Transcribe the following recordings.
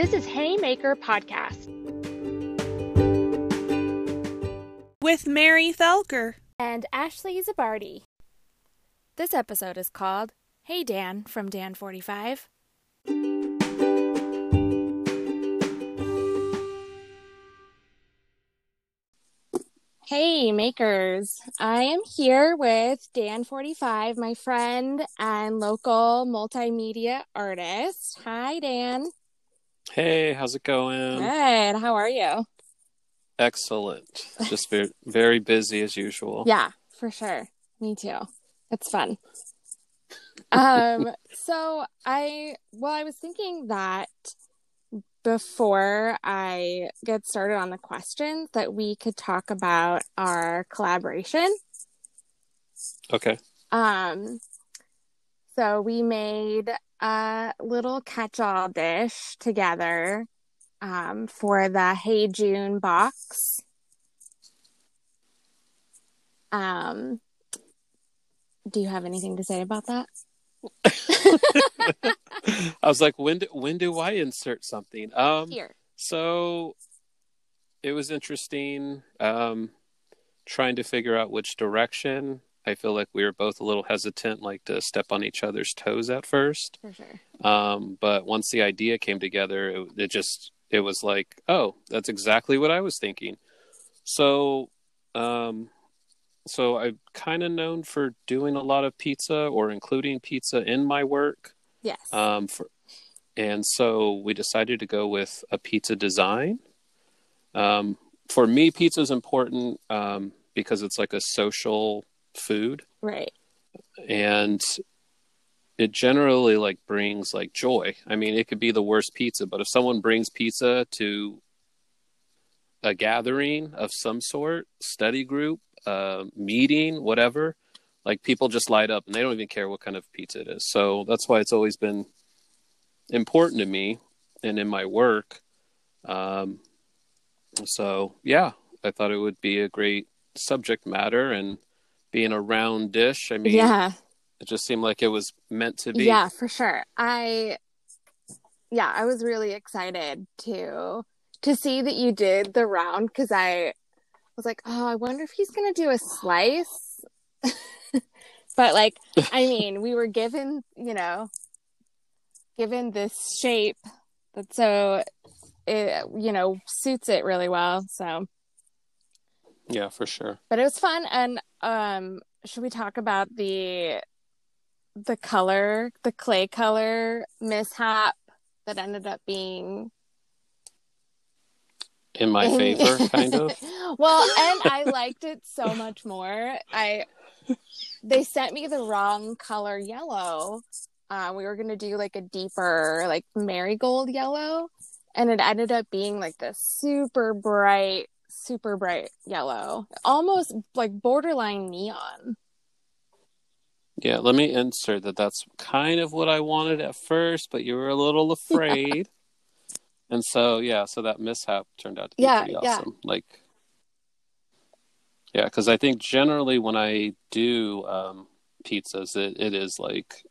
This is Haymaker Podcast with Mary Thelker and Ashley Zabardi. This episode is called Hey Dan from Dan45. Hey makers, I am here with Dan45, my friend and local multimedia artist. Hi, Dan. Hey, how's it going? Good. How are you? Excellent. Just very, very busy as usual. Yeah, for sure. Me too. It's fun. um, so I, well, I was thinking that before I get started on the questions that we could talk about our collaboration. Okay. Um so we made a little catch-all dish together um for the Hey June box. Um do you have anything to say about that? I was like, when do when do I insert something? Um, Here. So it was interesting um, trying to figure out which direction. I feel like we were both a little hesitant, like to step on each other's toes at first. For sure. Um, but once the idea came together, it, it just it was like, oh, that's exactly what I was thinking. So um, so I'm kind of known for doing a lot of pizza or including pizza in my work. Yes. Um, for, and so we decided to go with a pizza design. Um, for me, pizza is important um, because it's like a social food, right? And it generally like brings like joy. I mean, it could be the worst pizza, but if someone brings pizza to a gathering of some sort, study group, uh, meeting, whatever, like people just light up and they don't even care what kind of pizza it is. So that's why it's always been important to me and in my work. Um, so yeah, I thought it would be a great subject matter and being a round dish. I mean, yeah, it just seemed like it was meant to be. Yeah, for sure. I, yeah, I was really excited to to see that you did the round because I was like, oh, I wonder if he's gonna do a slice. but like, I mean, we were given, you know, given this shape that so it you know suits it really well. So yeah, for sure. But it was fun, and um, should we talk about the the color, the clay color mishap that ended up being in my favor, kind of. well, and I liked it so much more. I they sent me the wrong color yellow. Uh, we were gonna do like a deeper, like marigold yellow, and it ended up being like this super bright, super bright yellow, almost like borderline neon. Yeah, let me insert that. That's kind of what I wanted at first, but you were a little afraid. And so, yeah, so that mishap turned out to be yeah, pretty awesome. Yeah. Like, yeah, because I think generally when I do um, pizzas, it, it is like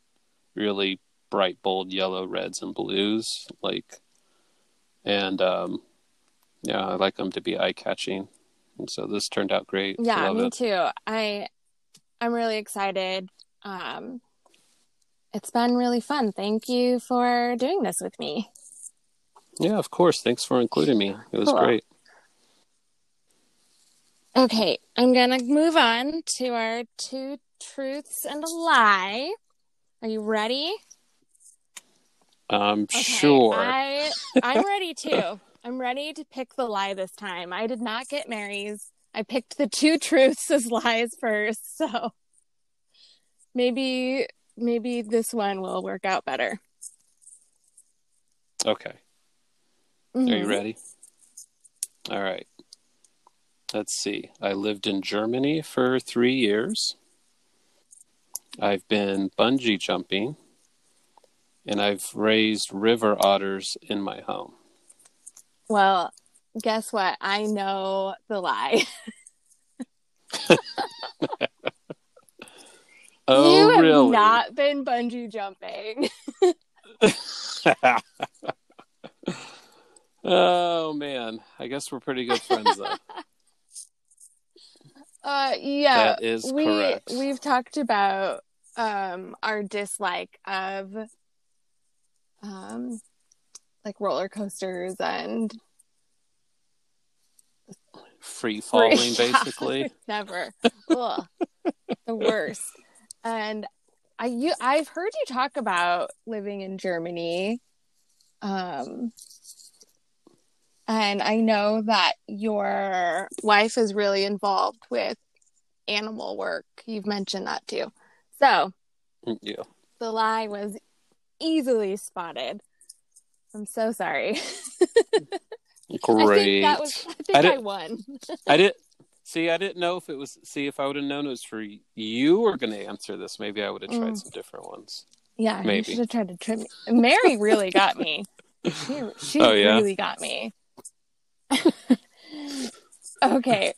really bright, bold yellow, reds, and blues. Like, and um, yeah, I like them to be eye catching. And so this turned out great. Yeah, me it. too. I I'm really excited. Um, it's been really fun. Thank you for doing this with me. Yeah, of course. Thanks for including me. It was cool. great. Okay, I'm going to move on to our two truths and a lie. Are you ready? Um, okay, sure. I I'm ready too. I'm ready to pick the lie this time. I did not get Mary's. I picked the two truths as lies first, so maybe maybe this one will work out better. Okay. Mm-hmm. Are you ready? All right. Let's see. I lived in Germany for three years. I've been bungee jumping, and I've raised river otters in my home. Well, guess what? I know the lie. oh, you have really? not been bungee jumping. Oh man, I guess we're pretty good friends though. Uh, yeah, That is we correct. we've talked about um our dislike of um like roller coasters and Free falling, free- basically. Never. Ugh, the worst. And I you I've heard you talk about living in Germany. Um and I know that your wife is really involved with animal work. You've mentioned that too. So Yeah. the lie was easily spotted. I'm so sorry. I Great. think that was I think I I, won. I didn't see. I didn't know if it was. See, if I would have known it was for you were going to answer this, maybe I would have tried Mm. some different ones. Yeah, Maybe. you should have tried to trip me. Mary really got me. She, she Oh, yeah? really got me. okay.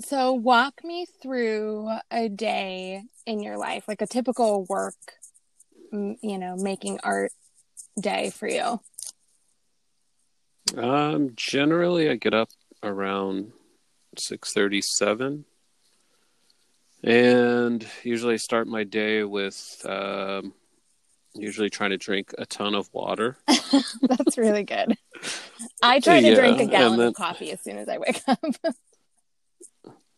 So walk me through a day in your life, like a typical work, you know, making art day for you. Um, generally, I get up around six thirty-seven, and usually I start my day with um, usually trying to drink a ton of water. That's really good. I try to Yeah, drink a gallon then- of coffee as soon as I wake up.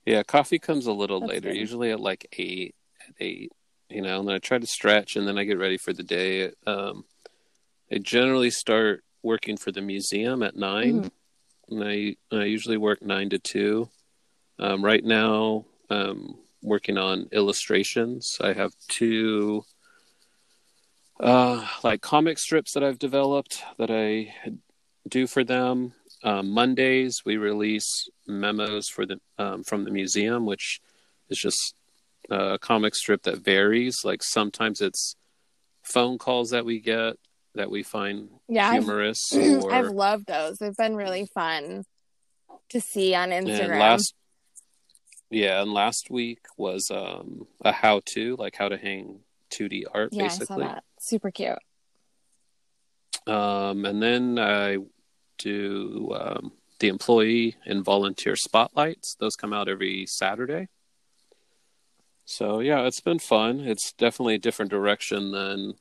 Yeah, coffee comes a little That's later, good. usually at like eight, at eight, you know, and then I try to stretch and then I get ready for the day. Um, I generally start working for the museum at 9 and I, I usually work nine to two. Um, right now, um, working on illustrations. I have two, uh, like comic strips that I've developed that I do for them. Um, Mondays we release memos for the um, from the museum, which is just a comic strip that varies. Like sometimes it's phone calls that we get that we find yeah, I've, humorous, I've loved those. They've been really fun to see on Instagram. and last yeah, and last week was um, a how to like how to hang 2D art yeah, I basically. saw that. Super cute. Um, and then I do um, the employee and volunteer spotlights. Those come out every Saturday. So yeah, it's been fun. It's definitely a different direction than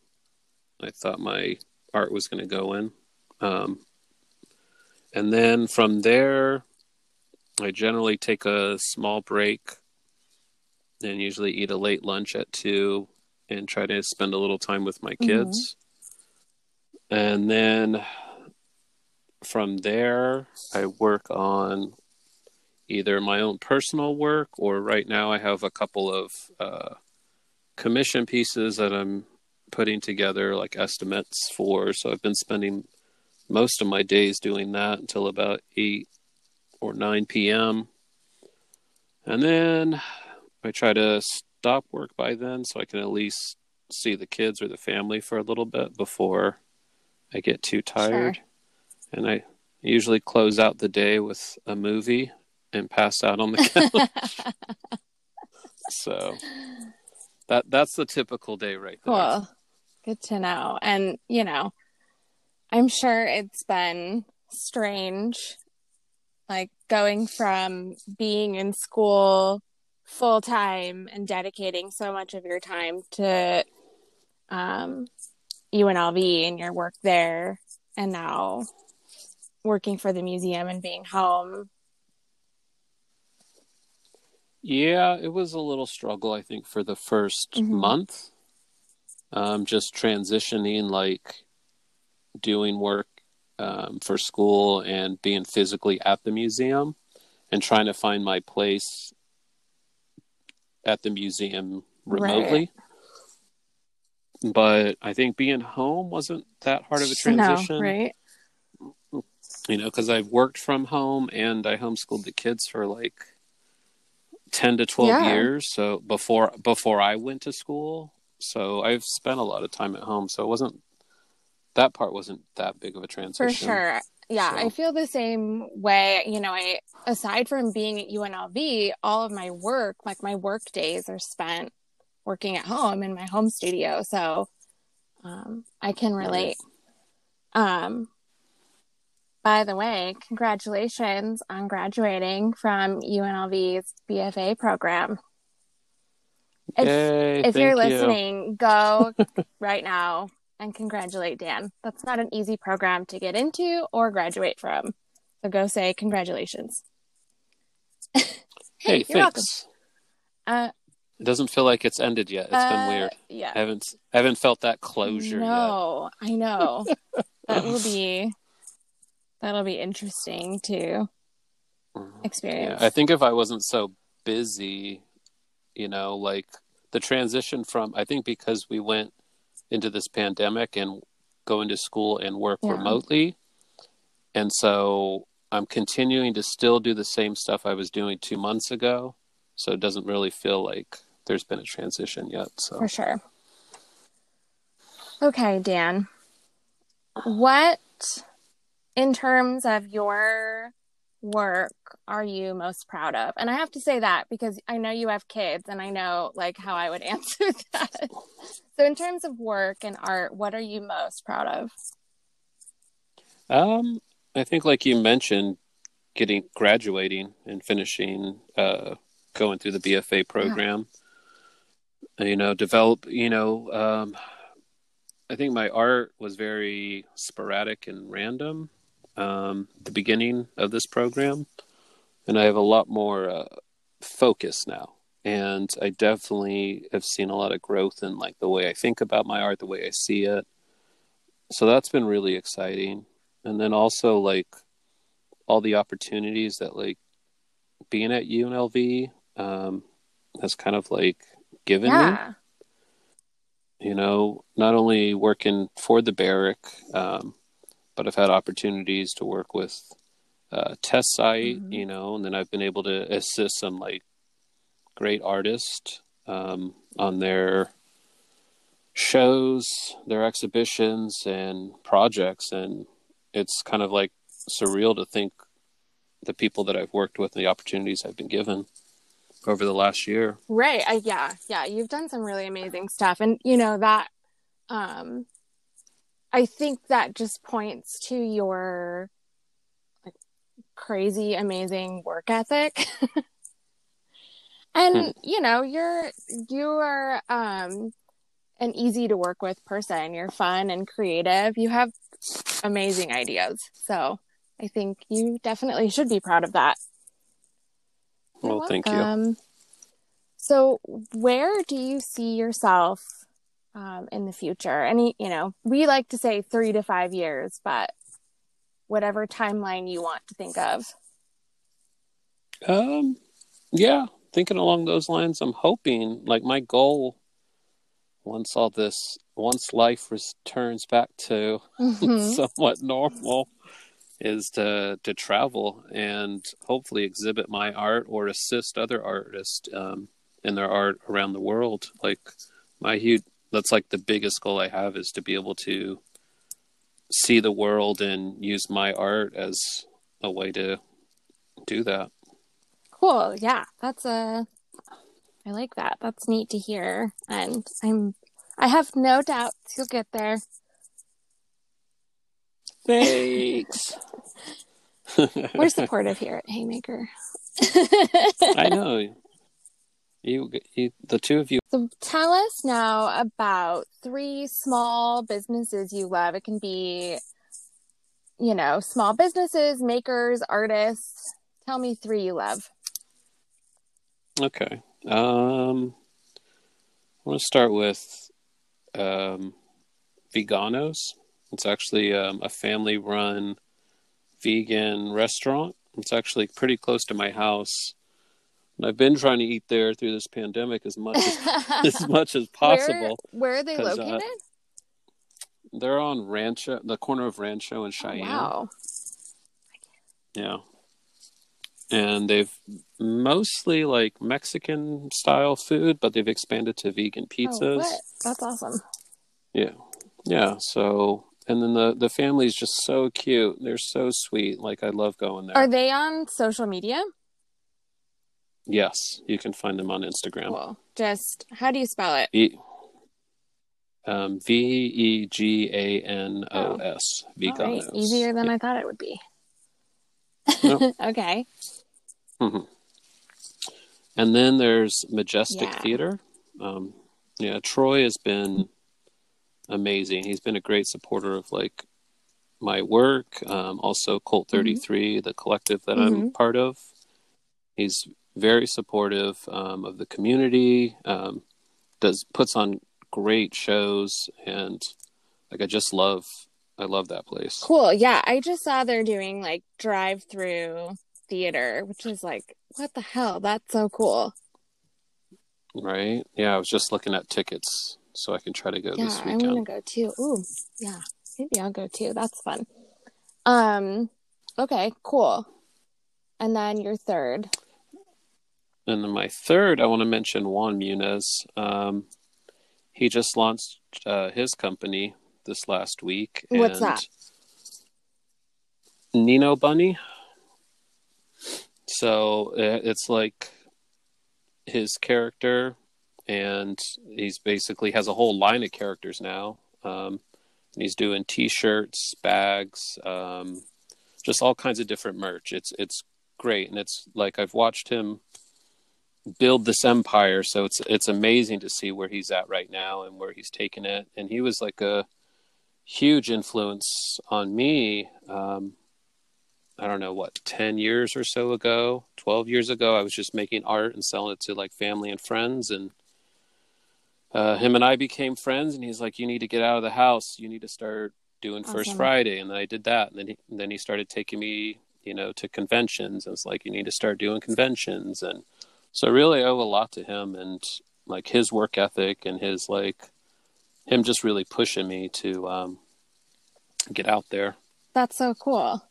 I thought my art was going to go in. Um, and then from there, I generally take a small break and usually eat a late lunch at two and try to spend a little time with my kids. And then from there, I work on either my own personal work or right now I have a couple of uh, commission pieces that I'm putting together, like estimates for. So I've been spending most of my days doing that until about 8 or 9 p.m. And then I try to stop work by then so I can at least see the kids or the family for a little bit before I get too tired. Sure. And I usually close out the day with a movie and pass out on the couch. so that that's the typical day right there. Cool. Good to know. And, you know, I'm sure it's been strange, like going from being in school full time and dedicating so much of your time to um, UNLV and your work there, and now working for the museum and being home. Yeah, it was a little struggle, I think, for the 1st Mhm. month. Um, just transitioning, like doing work um, for school and being physically at the museum and trying to find my place at the museum remotely. But I think being home wasn't that hard of a transition No, right? you know, because I've worked from home and I homeschooled the kids for like ten to twelve Yeah. years. So before before I went to school, so I've spent a lot of time at home. So it wasn't that part wasn't that big of a transition. For sure. Yeah, So- I feel the same way. You know, I aside from being at UNLV, all of my work, like my work days are spent working at home in my home studio. So um, I can relate. Um, by the way, congratulations on graduating from UNLV's BFA program. If, Yay, if you're thank you. listening, go right now and congratulate Dan. That's not an easy program to get into or graduate from. So go say congratulations. Hey, you're welcome. Uh, It doesn't feel like it's ended yet. It's uh, been weird. Yeah. I haven't I haven't felt that closure no, I know. that will be that'll be interesting to yet. Yeah, experience. I think if I wasn't so busy, you know, like the transition from I think because we went into this pandemic and going to school and work Yeah. remotely, and so I'm continuing to still do the same stuff I was doing two months ago. So it doesn't really feel like there's been a transition yet. So For sure. Okay, Dan. What, in terms of your work, are you most proud of? And I have to say that because I know you have kids and I know like how I would answer that. So, in terms of work and art, what are you most proud of? Um, I think, like you mentioned, getting graduating and finishing, uh, going through the BFA program. You know, develop. You know, um, I think my art was very sporadic and random. Um, the beginning of this program, and I have a lot more uh, focus now. And I definitely have seen a lot of growth in like the way I think about my art, the way I see it. So that's been really exciting and then also like all the opportunities that like being at UNLV um, has kind of like given Yeah. me. You know, not only working for the Barrick, um, but I've had opportunities to work with uh, test site. Mhm. You know, and then I've been able to assist some like great artists um, on their shows, their exhibitions, and projects, and it's kind of like surreal to think the people that I've worked with and the opportunities I've been given over the last year. Right. I, yeah. Yeah. You've done some really amazing stuff. And, you know, that, um, I think that just points to your like crazy, amazing work ethic. and, Hmm. you know, you're, you are, um, an easy to work with person. You're fun and creative. You have amazing ideas. So I think you definitely should be proud of that. Well, thank you. So, where do you see yourself um, in the future? Any, you know, we like to say three to five years, but whatever timeline you want to think of. Um, yeah, thinking along those lines, I'm hoping like my goal once all this, once life returns back to Mhm. somewhat normal, is to to travel and hopefully exhibit my art or assist other artists um, in their art around the world. Like my huge, that's like the biggest goal I have is to be able to see the world and use my art as a way to do that. Cool. Yeah, that's a. I like that. That's neat to hear, and I'm. I have no doubt you'll get there. Thanks. We're supportive here at Haymaker. I know. You, you, the two of you. So tell us now about three small businesses you love. It can be, you know, small businesses, makers, artists. Tell me three you love. Okay. Um, I want to start with um, Veganos. It's actually um, a family-run vegan restaurant. It's actually pretty close to my house, and I've been trying to eat there through this pandemic as much as, as much as possible. Where, where are they uh, located? They're on Rancho, the corner of Rancho and Cheyenne. wow. Yeah. And they've mostly like Mexican style food, but they've expanded to vegan Oh, pizzas. what? That's awesome. Yeah. Yeah. So, and then the, the family's just so cute. They're so sweet. Like, I love going there. Are they on social media? Yes. You can find them on Instagram. Cool. Just how do you spell it? E- Um, v E G A N O S. All right, Veganos. easier than I thought it would be. okay. hmm And then there's Majestic Yeah. Theater. Um, yeah, Troy has been amazing. He's been a great supporter of like my work. Um, also, Colt Mm-hmm. 33, the collective that I'm part of. He's very supportive um, of the community. Um, does puts on great shows, and like I just love, I love that place. Cool. Yeah, I just saw they're doing like drive-through theater, which is like, what the hell? That's so cool. Right? Yeah, I was just looking at tickets so I can try to go Yeah, this weekend. I want to go too. Ooh, yeah, maybe I'll go too. That's fun. Um, okay, cool. And then your third. And then my third, I want to mention Juan Muniz. Um, he just launched uh, his company this last week. What's that? Nino Bunny. So uh, it's like his character, and he's basically has a whole line of characters now. Um, and he's doing T-shirts, bags, um, just all kinds of different merch. It's it's great, and it's like I've watched him build this empire. So it's it's amazing to see where he's at right now and where he's taken it. And he was like a huge influence on me. Um, I don't know what, 10 years or so ago, 12 years ago, I was just making art and selling it to like family and friends. And uh, him and I became friends. And he's like, You need to get out of the house. You need to start doing First Friday. And then I did that. And then he, and then he started taking me, you know, to conventions. And it's like, You need to start doing conventions. And so I really owe a lot to him and like his work ethic and his like, him just really pushing me to um, get out there. That's so cool.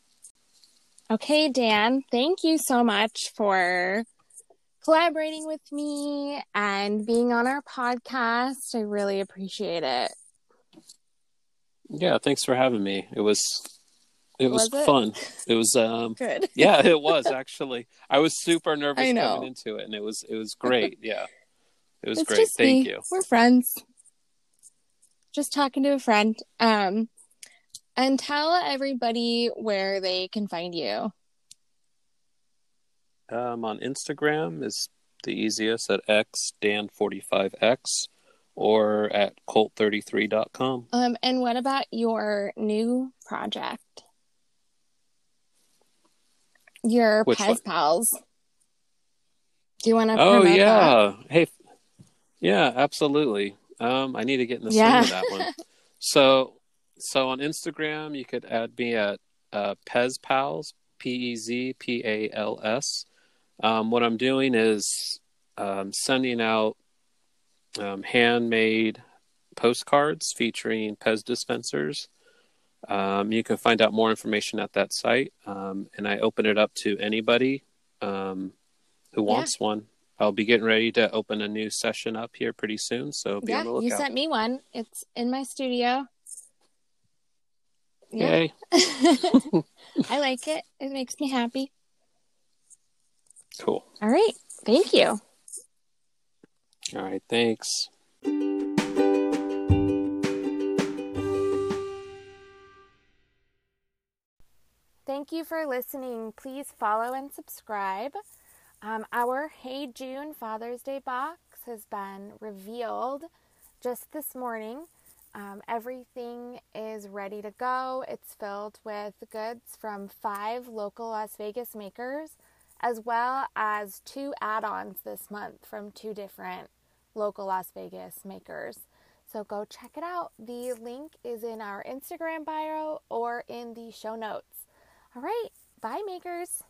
Okay, Dan, thank you so much for collaborating with me and being on our podcast. I really appreciate it. Yeah, thanks for having me. It was it was, Was it? fun. It was um Good. yeah, it was actually. I was super nervous coming into it and it was it was great. Yeah. It was It's great. Thank me. you. We're friends. Just talking to a friend. Um, and tell everybody where they can find you. Um on Instagram is the easiest at X Dan45X or at Colt33.com. Um, and what about your new project? Your Which Pez one? Pals. Do you want to Oh promote that? yeah. Hey yeah, absolutely. Um I need to get in the Yeah. swing of that one. So so on Instagram you could add me at uh Pez Pals, P E Z P A L S. Um what I'm doing is um sending out um handmade postcards featuring Pez dispensers. Um, you can find out more information at that site, um, and I open it up to anybody um, who Yeah. wants one. I'll be getting ready to open a new session up here pretty soon, so be Yeah, on the you sent me one. It's in my studio. Yeah. Yay! I like it. It makes me happy. Cool. All right. Thank you. All right, thanks. Thank you for listening. Please follow and subscribe. Um, our Hey June Father's Day box has been revealed just this morning. Um, everything is ready to go. It's filled with goods from five local Las Vegas makers, as well as two add ons this month from two different local Las Vegas makers. So go check it out. The link is in our Instagram bio or in the show notes. All right, bye, makers.